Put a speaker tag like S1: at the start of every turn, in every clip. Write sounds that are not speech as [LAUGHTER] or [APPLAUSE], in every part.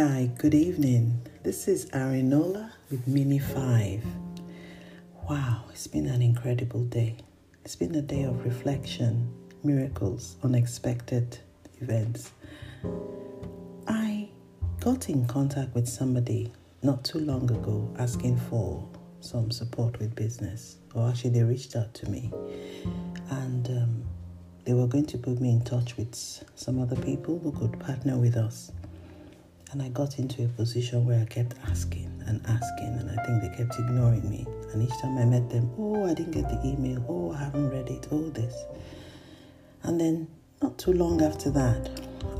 S1: Hi, good evening. This is Arinola with Mini 5. Wow, it's been an incredible day. It's been a day of reflection, miracles, unexpected events. I got in contact with somebody not too long ago asking for some support with business, or actually, they reached out to me and um, they were going to put me in touch with some other people who could partner with us. And I got into a position where I kept asking and asking, and I think they kept ignoring me. And each time I met them, oh, I didn't get the email, oh, I haven't read it, oh, this. And then, not too long after that,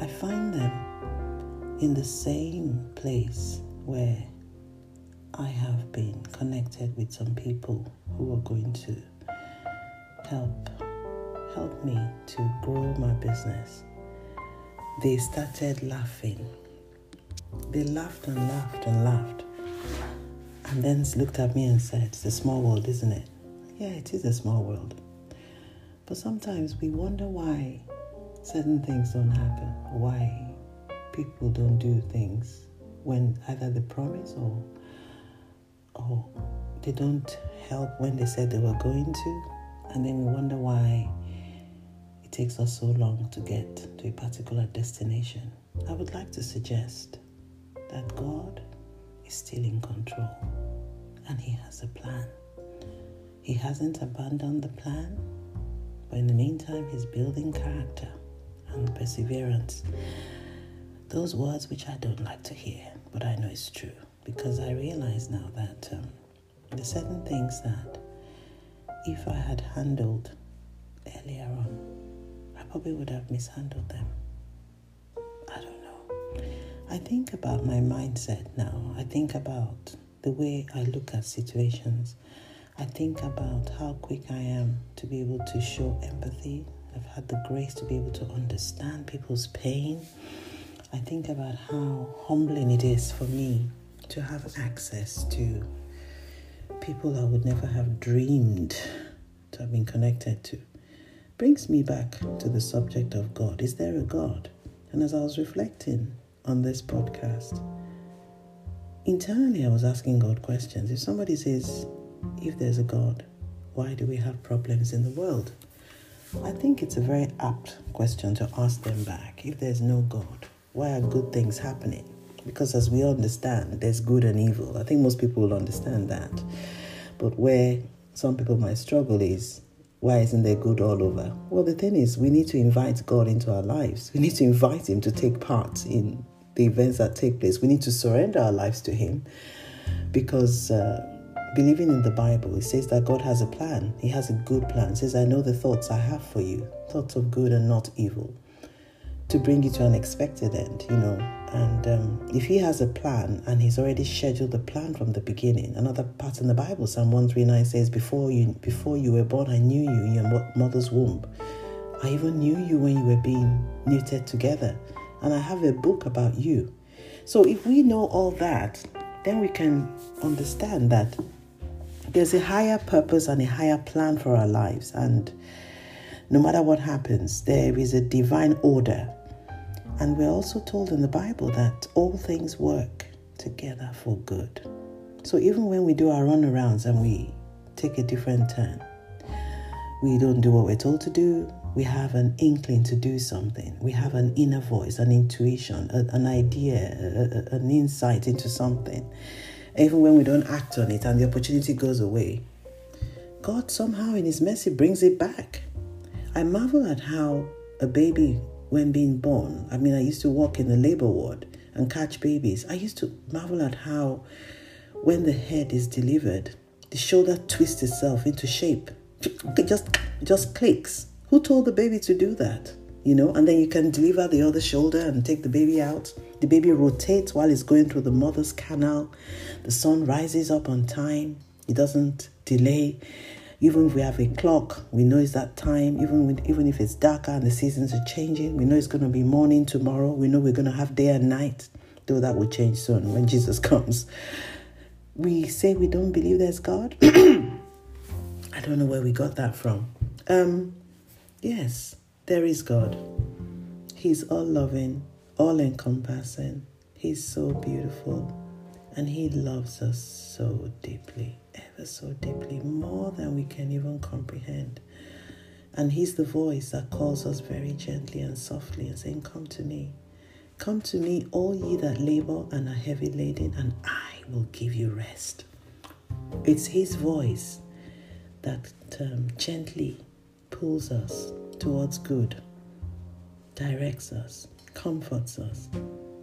S1: I find them in the same place where I have been connected with some people who are going to help help me to grow my business. They started laughing they laughed and laughed and laughed. And then looked at me and said, It's a small world, isn't it? Yeah, it is a small world. But sometimes we wonder why certain things don't happen, why people don't do things when either they promise or or they don't help when they said they were going to. And then we wonder why it takes us so long to get to a particular destination. I would like to suggest that God is still in control and He has a plan. He hasn't abandoned the plan, but in the meantime, He's building character and perseverance. Those words which I don't like to hear, but I know it's true because I realize now that um, there's certain things that if I had handled earlier on, I probably would have mishandled them. I think about my mindset now. I think about the way I look at situations. I think about how quick I am to be able to show empathy. I've had the grace to be able to understand people's pain. I think about how humbling it is for me to have access to people I would never have dreamed to have been connected to. Brings me back to the subject of God. Is there a God? And as I was reflecting, on this podcast. Internally, I was asking God questions. If somebody says, if there's a God, why do we have problems in the world? I think it's a very apt question to ask them back. If there's no God, why are good things happening? Because as we understand, there's good and evil. I think most people will understand that. But where some people might struggle is why isn't there good all over? Well, the thing is, we need to invite God into our lives. We need to invite Him to take part in the events that take place. We need to surrender our lives to Him because uh, believing in the Bible, it says that God has a plan. He has a good plan. It says, I know the thoughts I have for you, thoughts of good and not evil, to bring you to an expected end, you know. And um, if He has a plan and He's already scheduled the plan from the beginning, another part in the Bible, Psalm 139 says, Before you, before you were born, I knew you in your mother's womb. I even knew you when you were being knitted together and I have a book about you. So if we know all that, then we can understand that there's a higher purpose and a higher plan for our lives. And no matter what happens, there is a divine order. And we're also told in the Bible that all things work together for good. So even when we do our runarounds and we take a different turn, we don't do what we're told to do, we have an inkling to do something. We have an inner voice, an intuition, a, an idea, a, a, an insight into something. Even when we don't act on it and the opportunity goes away, God somehow in His mercy brings it back. I marvel at how a baby, when being born, I mean, I used to walk in the labor ward and catch babies. I used to marvel at how, when the head is delivered, the shoulder twists itself into shape. It just, just clicks who told the baby to do that? You know, and then you can deliver the other shoulder and take the baby out. The baby rotates while it's going through the mother's canal. The sun rises up on time. It doesn't delay. Even if we have a clock, we know it's that time. Even with, even if it's darker and the seasons are changing, we know it's going to be morning tomorrow. We know we're going to have day and night, though that will change soon when [LAUGHS] Jesus comes. We say we don't believe there's God. [CLEARS THROAT] I don't know where we got that from. Um, Yes, there is God. He's all loving, all encompassing. He's so beautiful and He loves us so deeply, ever so deeply, more than we can even comprehend. And He's the voice that calls us very gently and softly and saying, Come to me. Come to me, all ye that labor and are heavy laden, and I will give you rest. It's His voice that um, gently pulls us towards good, directs us, comforts us,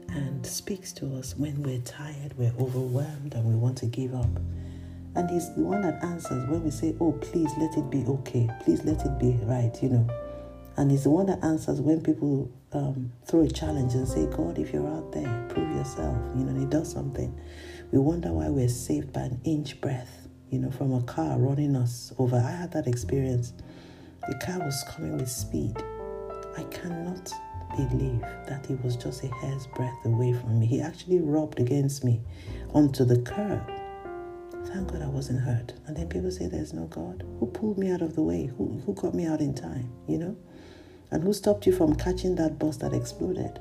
S1: and speaks to us when we're tired, we're overwhelmed, and we want to give up. And He's the one that answers when we say, Oh, please let it be okay. Please let it be right, you know. And He's the one that answers when people um, throw a challenge and say, God, if you're out there, prove yourself. You know, and He does something. We wonder why we're saved by an inch breath, you know, from a car running us over. I had that experience. The car was coming with speed. I cannot believe that he was just a hair's breadth away from me. He actually rubbed against me onto the curb. Thank God I wasn't hurt. And then people say there's no God. Who pulled me out of the way? Who, who got me out in time? You know? And who stopped you from catching that bus that exploded?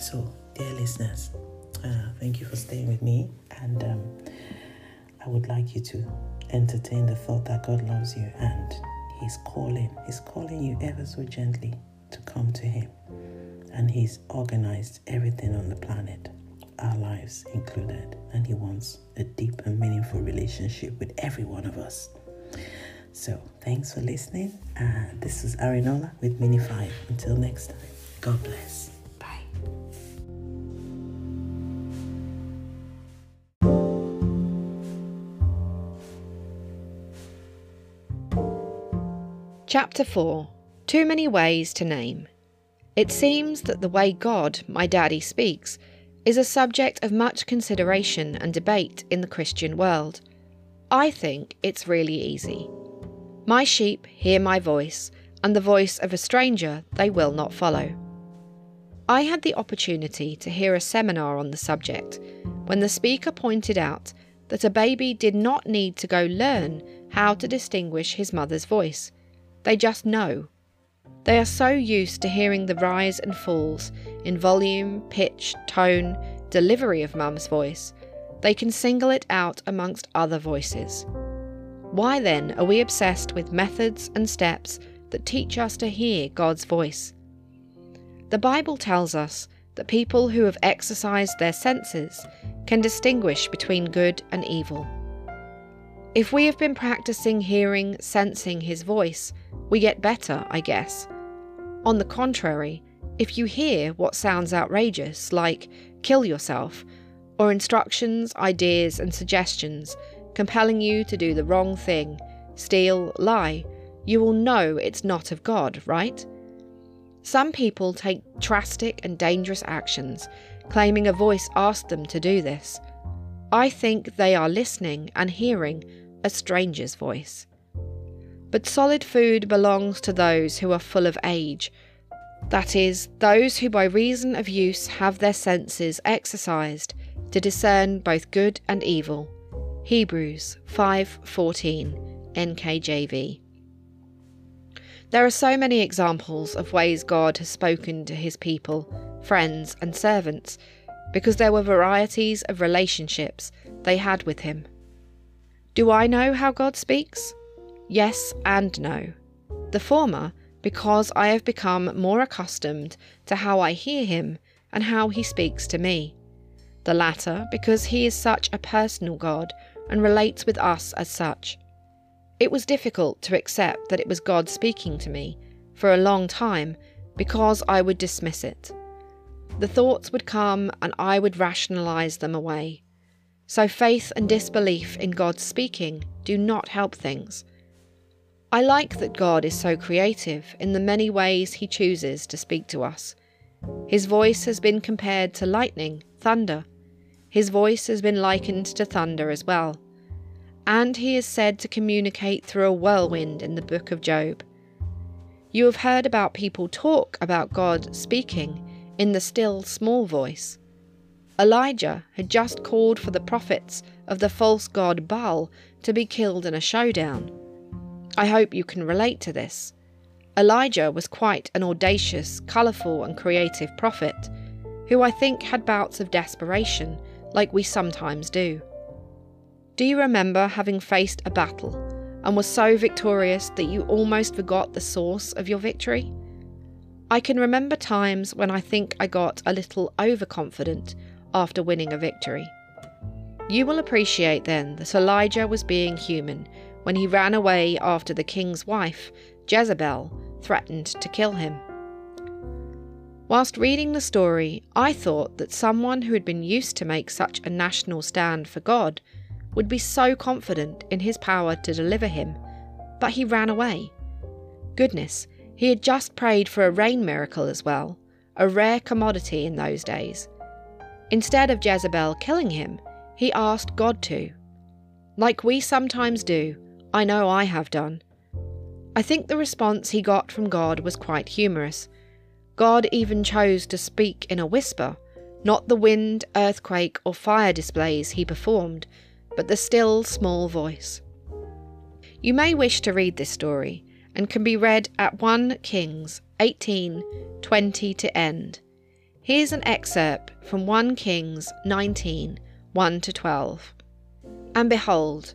S1: So, dear listeners, uh, thank you for staying with me. And um, I would like you to entertain the thought that God loves you and He's calling. He's calling you ever so gently to come to Him. And He's organized everything on the planet, our lives included. And He wants a deep and meaningful relationship with every one of us. So, thanks for listening. Uh, this is Arinola with Mini 5. Until next time, God bless. Bye.
S2: Chapter 4 Too Many Ways to Name. It seems that the way God, my daddy, speaks is a subject of much consideration and debate in the Christian world. I think it's really easy. My sheep hear my voice, and the voice of a stranger they will not follow. I had the opportunity to hear a seminar on the subject when the speaker pointed out that a baby did not need to go learn how to distinguish his mother's voice. They just know. They are so used to hearing the rise and falls in volume, pitch, tone, delivery of mum's voice, they can single it out amongst other voices. Why then are we obsessed with methods and steps that teach us to hear God's voice? The Bible tells us that people who have exercised their senses can distinguish between good and evil. If we have been practicing hearing, sensing His voice, we get better, I guess. On the contrary, if you hear what sounds outrageous, like kill yourself, or instructions, ideas, and suggestions compelling you to do the wrong thing, steal, lie, you will know it's not of God, right? Some people take drastic and dangerous actions, claiming a voice asked them to do this. I think they are listening and hearing a stranger's voice. But solid food belongs to those who are full of age, that is, those who by reason of use have their senses exercised to discern both good and evil. Hebrews 5:14 NKJV. There are so many examples of ways God has spoken to his people, friends, and servants because there were varieties of relationships they had with him. Do I know how God speaks? Yes and no. The former, because I have become more accustomed to how I hear him and how he speaks to me. The latter, because he is such a personal God and relates with us as such. It was difficult to accept that it was God speaking to me for a long time because I would dismiss it. The thoughts would come and I would rationalize them away. So faith and disbelief in God's speaking do not help things. I like that God is so creative in the many ways he chooses to speak to us. His voice has been compared to lightning, thunder. His voice has been likened to thunder as well and he is said to communicate through a whirlwind in the book of Job. You have heard about people talk about God speaking in the still small voice. Elijah had just called for the prophets of the false god Baal to be killed in a showdown. I hope you can relate to this. Elijah was quite an audacious, colourful, and creative prophet who I think had bouts of desperation, like we sometimes do. Do you remember having faced a battle and was so victorious that you almost forgot the source of your victory? I can remember times when I think I got a little overconfident after winning a victory. You will appreciate then that Elijah was being human when he ran away after the king's wife, Jezebel, threatened to kill him. Whilst reading the story, I thought that someone who had been used to make such a national stand for God would be so confident in his power to deliver him, but he ran away. Goodness, he had just prayed for a rain miracle as well, a rare commodity in those days. Instead of Jezebel killing him, he asked God to. Like we sometimes do, I know I have done. I think the response he got from God was quite humorous. God even chose to speak in a whisper, not the wind, earthquake, or fire displays he performed, but the still small voice. You may wish to read this story, and can be read at 1 Kings 18 20 to end. Here's an excerpt from 1 Kings 19 1 to 12. And behold,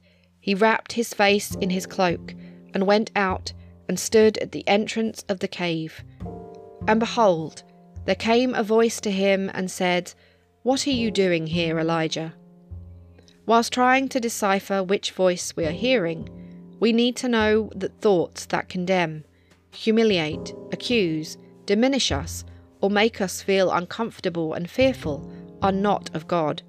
S2: he wrapped his face in his cloak, and went out and stood at the entrance of the cave. And behold, there came a voice to him and said, What are you doing here, Elijah? Whilst trying to decipher which voice we are hearing, we need to know that thoughts that condemn, humiliate, accuse, diminish us, or make us feel uncomfortable and fearful are not of God.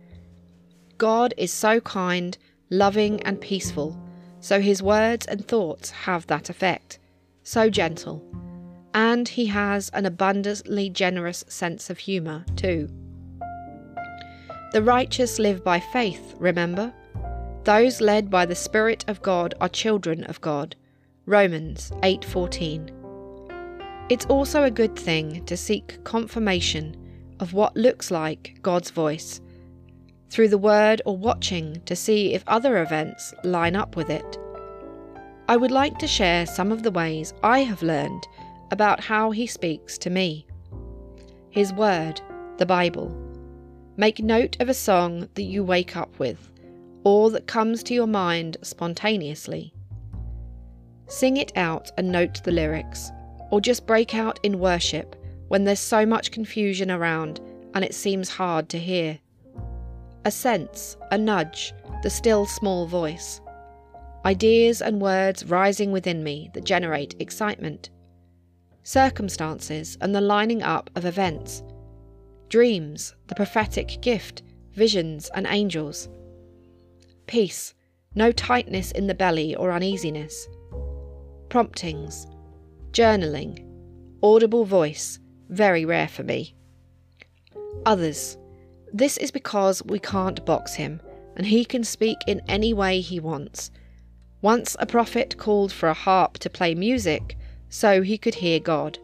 S2: God is so kind loving, and peaceful, so his words and thoughts have that effect. So gentle. And he has an abundantly generous sense of humour, too. The righteous live by faith, remember? Those led by the Spirit of God are children of God. Romans 8:14. It's also a good thing to seek confirmation of what looks like God's voice through the word or watching to see if other events line up with it. I would like to share some of the ways I have learned about how he speaks to me. His word, the Bible. Make note of a song that you wake up with, or that comes to your mind spontaneously. Sing it out and note the lyrics, or just break out in worship when there's so much confusion around and it seems hard to hear a sense, a nudge, the still small voice. Ideas and words rising within me that generate excitement. Circumstances and the lining up of events. Dreams, the prophetic gift, visions and angels. Peace, no tightness in the belly or uneasiness. Promptings. Journaling. Audible voice, very rare for me. Others this is because we can't box him, and he can speak in any way he wants. Once a prophet called for a harp to play music so he could hear God.